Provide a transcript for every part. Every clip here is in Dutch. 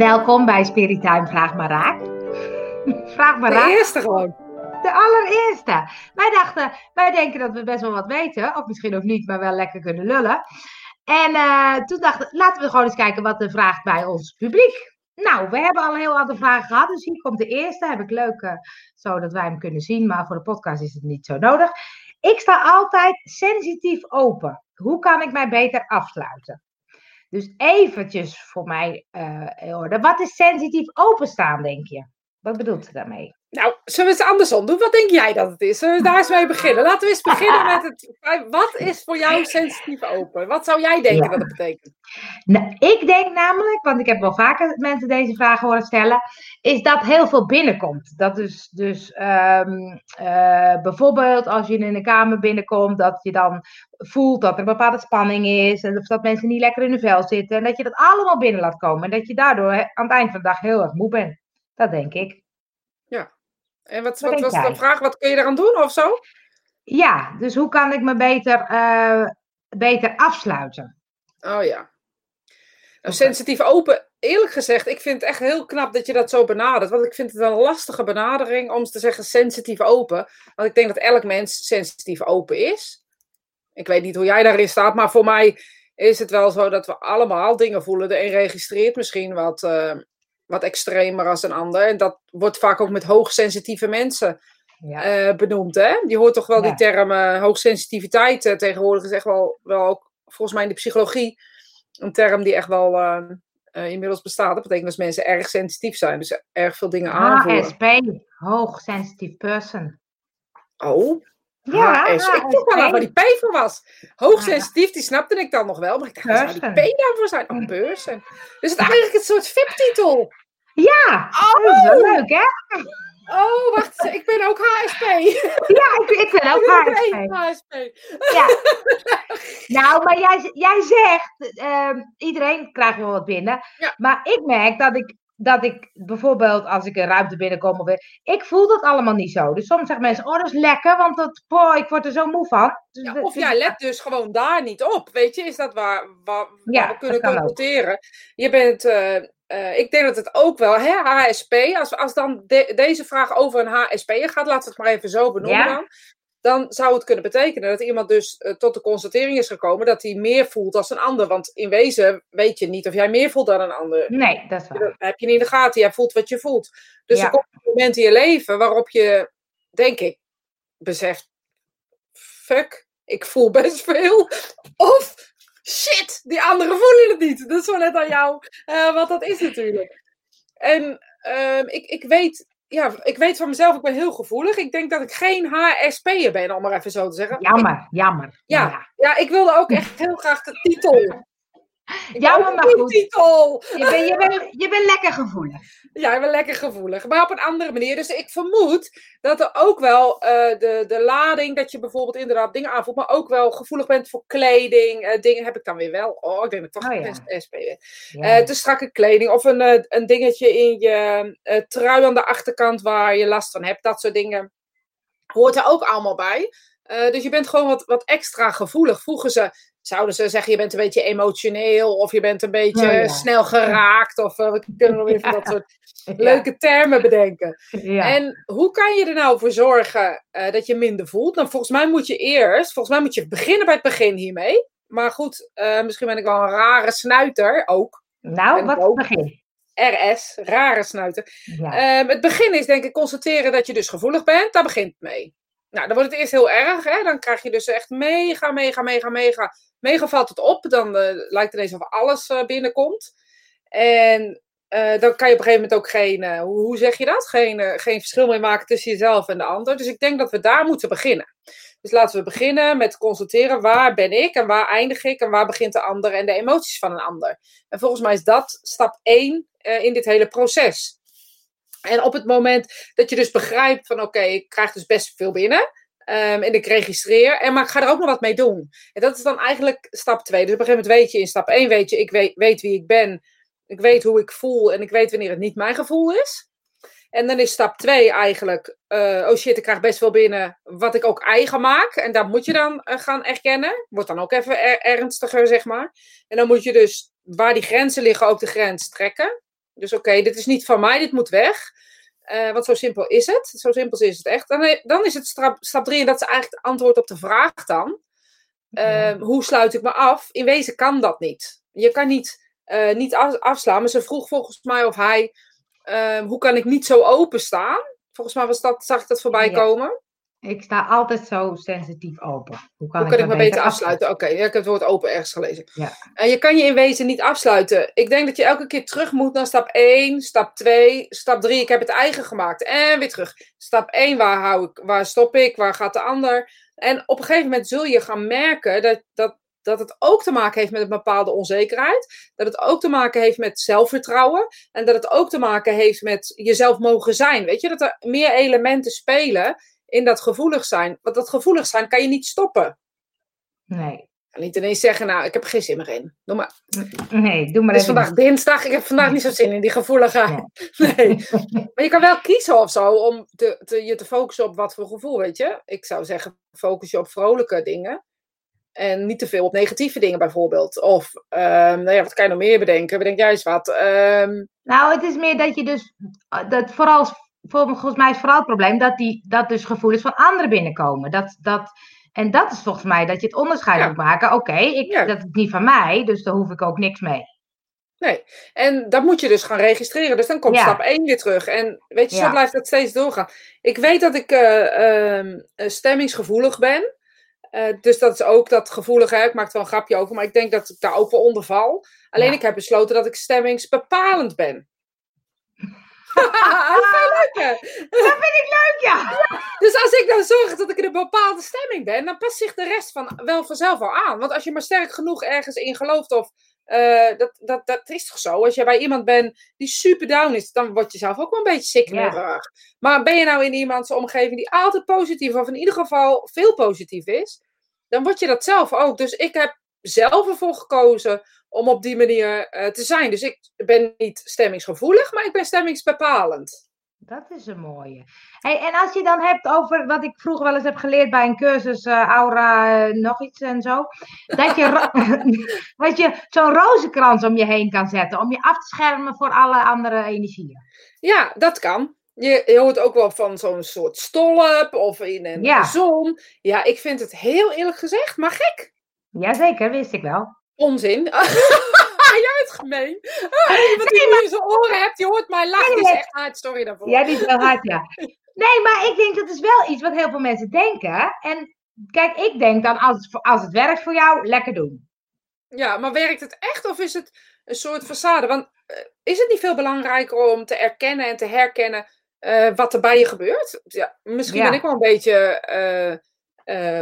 Welkom bij Spirit Time Vraag maar Raak. Vraag maar Raak. De eerste gewoon. De allereerste. Wij dachten, wij denken dat we best wel wat weten. Of misschien ook niet, maar wel lekker kunnen lullen. En uh, toen dachten laten we gewoon eens kijken wat er vraagt bij ons publiek. Nou, we hebben al een heel aantal vragen gehad. Dus hier komt de eerste. Heb ik leuk, uh, zodat wij hem kunnen zien. Maar voor de podcast is het niet zo nodig. Ik sta altijd sensitief open. Hoe kan ik mij beter afsluiten? Dus eventjes voor mij uh, orde. Wat is sensitief openstaan, denk je? Wat bedoelt ze daarmee? Nou, zullen we het andersom doen? Wat denk jij dat het is? Zullen we daar eens mee beginnen? Laten we eens beginnen met het. Wat is voor jou sensitief open? Wat zou jij denken ja. dat het betekent? Nou, ik denk namelijk, want ik heb wel vaker mensen deze vraag horen stellen, is dat heel veel binnenkomt. Dat is dus um, uh, bijvoorbeeld als je in een kamer binnenkomt, dat je dan voelt dat er een bepaalde spanning is, en of dat mensen niet lekker in hun vel zitten, en dat je dat allemaal binnen laat komen. En dat je daardoor aan het eind van de dag heel erg moe bent. Dat denk ik. Ja. En wat, wat, wat was de vraag? Wat kun je eraan doen of zo? Ja, dus hoe kan ik me beter, uh, beter afsluiten? Oh ja. Nou, sensitief open, eerlijk gezegd, ik vind het echt heel knap dat je dat zo benadert. Want ik vind het een lastige benadering om te zeggen sensitief open. Want ik denk dat elk mens sensitief open is. Ik weet niet hoe jij daarin staat, maar voor mij is het wel zo dat we allemaal dingen voelen. De een registreert misschien wat, uh, wat extremer als een ander. En dat wordt vaak ook met hoogsensitieve mensen ja. uh, benoemd. Hè? Je hoort toch wel ja. die term uh, hoogsensitiviteit uh, tegenwoordig is echt wel, wel ook volgens mij in de psychologie een term die echt wel inmiddels bestaat. Dat betekent dat mensen erg sensitief zijn. Dus erg veel dingen aanvoelen. HSP, hoogsensitive person. Oh, ja, HS. ik vroeg wel waar die P voor was. Hoogsensitief, die snapte ik dan nog wel. Maar ik dacht, waar zou die P dan voor zijn? Oh, beursen. Dus het is eigenlijk een soort VIP-titel. Ja, oh. dat is wel leuk, hè? Oh, wacht, ik ben ook HSP. Ja, ik, ik ben ook HSP. HSP. Ja. Nou, maar jij, jij zegt, uh, iedereen krijgt wel wat binnen. Ja. Maar ik merk dat ik dat ik bijvoorbeeld als ik een ruimte binnenkom of ik voel dat allemaal niet zo. Dus soms zeggen mensen, oh dat is lekker, want dat, boah, ik word er zo moe van. Dus ja, of jij let dus gewoon daar niet op, weet je, is dat waar, waar, ja, waar we kunnen concluderen. Je bent, uh, uh, ik denk dat het ook wel, hè, HSP, als, als dan de, deze vraag over een HSP gaat, laten we het maar even zo benoemen Ja. dan. Dan zou het kunnen betekenen dat iemand dus uh, tot de constatering is gekomen dat hij meer voelt als een ander. Want in wezen weet je niet of jij meer voelt dan een ander. Nee, dat is waar. Dat heb je niet in de gaten. Jij voelt wat je voelt. Dus Ja. er komt een moment in je leven waarop je, denk ik, beseft: fuck, ik voel best veel. Of shit, die anderen voelen het niet. Dat is wel net aan jou eh, wat dat is natuurlijk. En ehm, ik, ik weet. Ja, ik weet van mezelf, ik ben heel gevoelig. Ik denk dat ik geen HSP'er ben, om maar even zo te zeggen. Jammer, jammer. Ja, ja, ik wilde ook echt heel graag de titel. Ik wou maar een goed. titel. Je bent je bent je bent lekker gevoelig. Ja, ik ben lekker gevoelig, maar op een andere manier. Dus ik vermoed dat er ook wel eh, de, de lading, dat je bijvoorbeeld inderdaad dingen aanvoelt, maar ook wel gevoelig bent voor kleding. eh, dingen heb ik dan weer wel. Oh, ik denk dat toch Oh, ja. best SP ben. Ja. Eh, te strakke kleding of een, eh, een dingetje in je eh, trui aan de achterkant waar je last van hebt. Dat soort dingen hoort er ook allemaal bij. Eh, dus je bent gewoon wat, wat extra gevoelig. Vroeger ze, zouden ze zeggen, je bent een beetje emotioneel of je bent een beetje Oh, ja. snel geraakt. Of eh, we kunnen nog even dat soort Ja. leuke termen bedenken. Ja. En hoe kan je er nou voor zorgen eh, dat je minder voelt? Nou, volgens mij moet je eerst, volgens mij moet je beginnen bij het begin hiermee. Maar goed, eh, misschien ben ik wel een rare snuiter ook. nou, wat ook. begin? RS, rare snuiter. Ja. Ehm, het begin is denk ik constateren dat je dus gevoelig bent. Daar begint het mee. Nou, dan wordt het eerst heel erg. Hè? Dan krijg je dus echt mega, mega, mega, mega. Mega valt het op. Dan eh, lijkt ineens of alles eh, binnenkomt. En eh, dan kan je op een gegeven moment ook geen, hoe, zeg je dat? Geen, geen verschil meer maken tussen jezelf en de ander. Dus ik denk dat we daar moeten beginnen. Dus laten we beginnen met constateren waar ben ik en waar eindig ik en waar begint de ander en de emoties van een ander. En volgens mij is dat stap 1 in dit hele proces. En op het moment dat je dus begrijpt van oké, ik krijg dus best veel binnen. Um, en ik registreer, en, maar ik ga er ook nog wat mee doen. En dat is dan eigenlijk stap 2. Dus op een gegeven moment weet je in stap 1, weet je, ik weet, wie ik ben. Ik weet hoe ik voel en ik weet wanneer het niet mijn gevoel is. En dan is stap 2 eigenlijk, uh, oh shit, ik krijg best wel binnen wat ik ook eigen maak. En dat moet je dan uh, gaan erkennen. Wordt dan ook even er ernstiger, zeg maar. En dan moet je dus, waar die grenzen liggen, ook de grens trekken. Dus oké, dit is niet van mij, dit moet weg. Uh, want zo simpel is het. Zo simpel is het echt. Dan, dan is het stap, stap drie, en dat is eigenlijk het antwoord op de vraag dan. Uh, Hoe sluit ik me af? In wezen kan dat niet. Je kan niet, uh, niet afslaan. Maar ze vroeg volgens mij of hij, ehm, hoe kan ik niet zo open staan? Volgens mij was dat, zag ik dat voorbij komen. Ik sta altijd zo sensitief open. Hoe kan, Hoe ik, kan ik me beter afsluiten? Oké, ik heb het woord open ergens gelezen. Ja. En je kan je in wezen niet afsluiten. Ik denk dat je elke keer terug moet naar stap 1, stap 2, stap 3. Ik heb het eigen gemaakt. En weer terug. Stap 1, waar, hou ik, waar stop ik? Waar gaat de ander? En op een gegeven moment zul je gaan merken dat, dat, dat het ook te maken heeft met een bepaalde onzekerheid. Dat het ook te maken heeft met zelfvertrouwen. En dat het ook te maken heeft met jezelf mogen zijn. Weet je, dat er meer elementen spelen in dat gevoelig zijn. Want dat gevoelig zijn kan je niet stoppen. Nee. kan niet ineens zeggen, nou, ik heb geen zin meer in. Doe maar. Nee, doe maar Het is vandaag dinsdag, ik heb vandaag niet zo zin in die gevoeligheid. Nee. maar je kan wel kiezen of zo om te, te, je te focussen op wat voor gevoel, weet je. Ik zou zeggen, focus je op vrolijke dingen. En niet te veel op negatieve dingen bijvoorbeeld. Of, um, nou ja, wat kan je nog meer bedenken? Bedenk jij eens wat? Um... Nou, het is meer dat je dus, dat vooral volgens mij is vooral het probleem dat, die, dat dus gevoelens van anderen binnenkomen. Dat, dat, en dat is volgens mij dat je het onderscheid moet maken. Oké, ik dat is niet van mij, dus daar hoef ik ook niks mee. Nee, en dat moet je dus gaan registreren. Dus dan komt stap 1 weer terug. En weet je, zo blijft het steeds doorgaan. Ik weet dat ik uh, stemmingsgevoelig ben. Uh, dus dat is ook dat gevoelige. Ik maak er wel een grapje over, maar ik denk dat ik daar ook wel onder val. Alleen ik heb besloten dat ik stemmingsbepalend ben. Dat vind leuk, Dat vind ik leuk, ja. Dus als ik dan zorg dat ik in een bepaalde stemming ben, dan past zich de rest van wel vanzelf al aan. Want als je maar sterk genoeg ergens in gelooft of uh, dat, dat, dat is toch zo? Als je bij iemand bent die super down is, dan word je zelf ook wel een beetje sikkerig. Ja. Maar ben je nou in iemands omgeving die altijd positief, of in ieder geval veel positief is, dan word je dat zelf ook. Dus ik heb zelf ervoor gekozen om op die manier uh, te zijn. Dus ik ben niet stemmingsgevoelig, maar ik ben stemmingsbepalend. Dat is een mooie. Hey, en als je dan hebt over wat ik vroeger wel eens heb geleerd bij een cursus, uh, aura, uh, nog iets en zo. Dat je, dat je zo'n rozenkrans om je heen kan zetten. Om je af te schermen voor alle andere energieën. Ja, dat kan. Je, je hoort ook wel van zo'n soort stolp of in een ja. zon. Ja, ik vind het heel eerlijk gezegd, maar gek. Jazeker, wist ik wel. Onzin. Jij bent gemeen. Ah, iemand die in zijn oren hebt, je hoort mij lachen. Die is echt hard, sorry daarvoor. Ja, die is wel hard, ja. Nee, maar ik denk dat is wel iets wat heel veel mensen denken. En kijk, ik denk dan, als het, als het werkt voor jou, lekker doen. Ja, maar werkt het echt of is het een soort façade? Want uh, is het niet veel belangrijker om te erkennen en te herkennen uh, wat er bij je gebeurt? Ja, misschien ja. ben ik wel een beetje... Uh,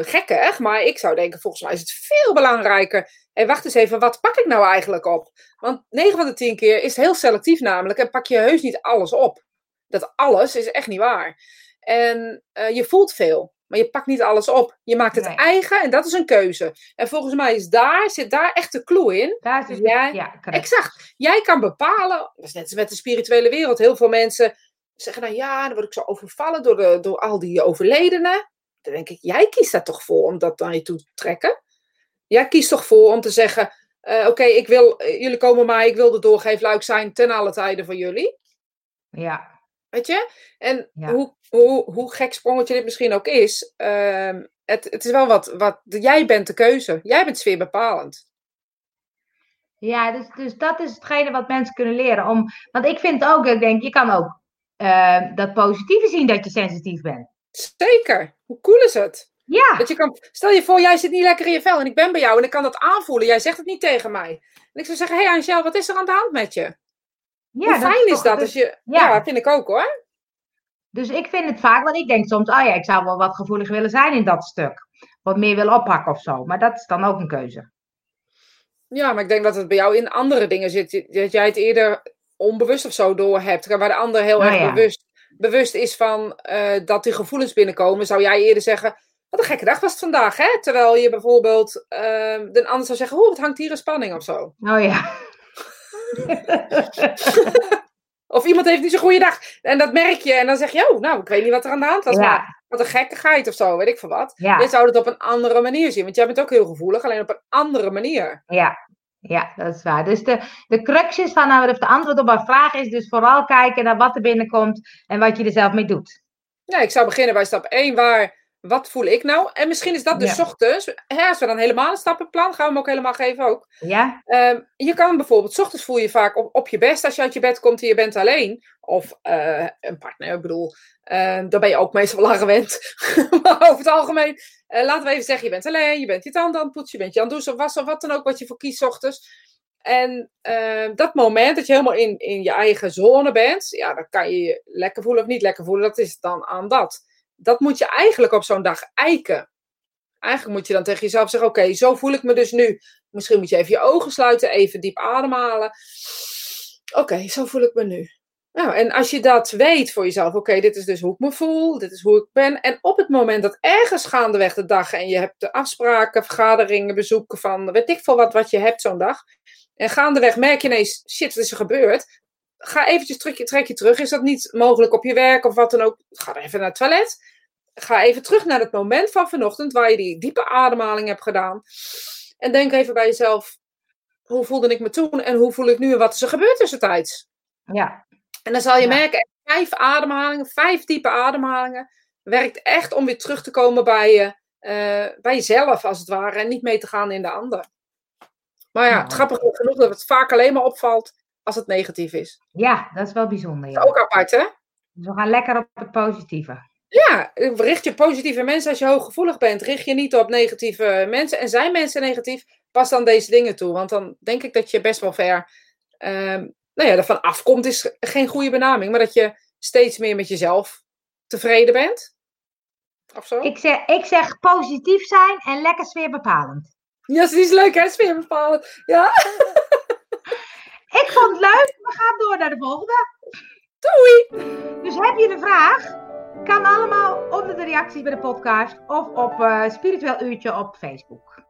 gekkig, maar ik zou denken, volgens mij is het veel belangrijker. En wacht eens even, wat pak ik nou eigenlijk op? Want 9 van de 10 keer is heel selectief namelijk en pak je heus niet alles op. Dat alles is echt niet waar. En uh, je voelt veel, maar je pakt niet alles op. Je maakt het nee. eigen en dat is een keuze. En volgens mij is daar, zit daar echt de clue in. Daar zit jij, ja, exact. Jij kan bepalen, dat is net als met de spirituele wereld. Heel veel mensen zeggen, nou ja, dan word ik zo overvallen door, de, door al die overledenen. Dan denk ik, jij kiest daar toch voor om dat naar je toe te trekken? Jij kiest toch voor om te zeggen, uh, oké, okay, ik wil, uh, jullie komen maar, ik wil de doorgeefluik zijn ten alle tijden van jullie. Ja. Weet je? En ja. hoe, hoe, hoe gek sprongetje dit misschien ook is, uh, het, het is wel wat, wat, jij bent de keuze. Jij bent sfeerbepalend. Ja, dus, dus dat is hetgene wat mensen kunnen leren. Om, want ik vind ook, ik denk, je kan ook uh, dat positieve zien dat je sensitief bent. Zeker. Hoe cool is het? Ja. Dat je kan, stel je voor, jij zit niet lekker in je vel en ik ben bij jou en ik kan dat aanvoelen. Jij zegt het niet tegen mij. En ik zou zeggen, hé hey Angel, wat is er aan de hand met je? Ja, Hoe fijn is, is dat? Dus, je, ja. ja, vind ik ook hoor. Dus ik vind het vaak, want ik denk soms, oh ja, ik zou wel wat gevoelig willen zijn in dat stuk. Wat meer willen oppakken of zo. Maar dat is dan ook een keuze. Ja, maar ik denk dat het bij jou in andere dingen zit. Dat jij het eerder onbewust of zo door hebt. Waar de ander heel nou, erg ja. bewust bewust is van uh, dat die gevoelens binnenkomen, zou jij eerder zeggen: Wat een gekke dag was het vandaag, hè? Terwijl je bijvoorbeeld uh, de ander zou zeggen: Oh, wat hangt hier een spanning of zo. Oh ja. of iemand heeft niet zo'n goede dag en dat merk je en dan zeg je: Oh, nou, ik weet niet wat er aan de hand was. Ja. Maar wat een gekkigheid of zo, weet ik veel wat. Ja. Je zou het op een andere manier zien, want jij bent ook heel gevoelig, alleen op een andere manier. Ja, Ja, dat is waar. Dus de, de crux is van, nou, of de antwoord op mijn vraag is dus vooral kijken naar wat er binnenkomt en wat je er zelf mee doet. Ja, ik zou beginnen bij stap 1, waar, wat voel ik nou? En misschien is dat dus Ja. ochtends. Hè, als we dan helemaal een stappenplan, gaan we hem ook helemaal geven ook. Ja? Ehm, je kan bijvoorbeeld, ochtends voel je vaak op, op je best als je uit je bed komt en je bent alleen. Of eh, een partner, ik bedoel, eh, daar ben je ook meestal wel aan gewend. maar over het algemeen, eh, laten we even zeggen, je bent alleen, je bent je tanden aan het poetsen, je bent je aan het douchen of wassen of wat dan ook wat je voor kiest ochtends. En eh, dat moment dat je helemaal in, in je eigen zone bent, ja, dan kan je je lekker voelen of niet lekker voelen, dat is dan aan dat. Dat moet je eigenlijk op zo'n dag eiken. Eigenlijk moet je dan tegen jezelf zeggen, oké, zo voel ik me dus nu. Misschien moet je even je ogen sluiten, even diep ademhalen. Oké, zo voel ik me nu. Nou, en als je dat weet voor jezelf, oké, dit is dus hoe ik me voel, dit is hoe ik ben. En op het moment dat ergens gaandeweg de dag en je hebt de afspraken, vergaderingen, bezoeken van weet ik veel wat, wat je hebt zo'n dag. En gaandeweg merk je ineens, shit, wat is er gebeurd? Ga eventjes trek je, trek je terug. Is dat niet mogelijk op je werk of wat dan ook? Ga dan even naar het toilet. Ga even terug naar het moment van vanochtend waar je die diepe ademhaling hebt gedaan. En denk even bij jezelf, hoe voelde ik me toen en hoe voel ik nu en wat is er gebeurd tussentijds? Ja. En dan zal je Ja. merken, vijf ademhalingen, vijf diepe ademhalingen, werkt echt om weer terug te komen bij, je, eh, bij jezelf, als het ware, en niet mee te gaan in de ander. Maar ja, het grappige genoeg dat het vaak alleen maar opvalt als het negatief is. ja, dat is wel bijzonder. Ja. Ook apart, hè? Dus we gaan lekker op het positieve. Ja, richt je positieve mensen als je hooggevoelig bent. Richt je niet op negatieve mensen. En zijn mensen negatief, pas dan deze dingen toe. Want dan denk ik dat je best wel ver ehm nou ja, ervan afkomt, is geen goede benaming. Maar dat je steeds meer met jezelf tevreden bent. Of zo? Ik zeg, ik zeg positief zijn en lekker sfeerbepalend. Ja, die is leuk, hè? Sfeer bepalen. Ja, Ik vond het leuk. We gaan door naar de volgende. doei! Dus heb je een vraag? Kan allemaal onder de reacties bij de podcast of op eh, Spiritueel Uurtje op Facebook.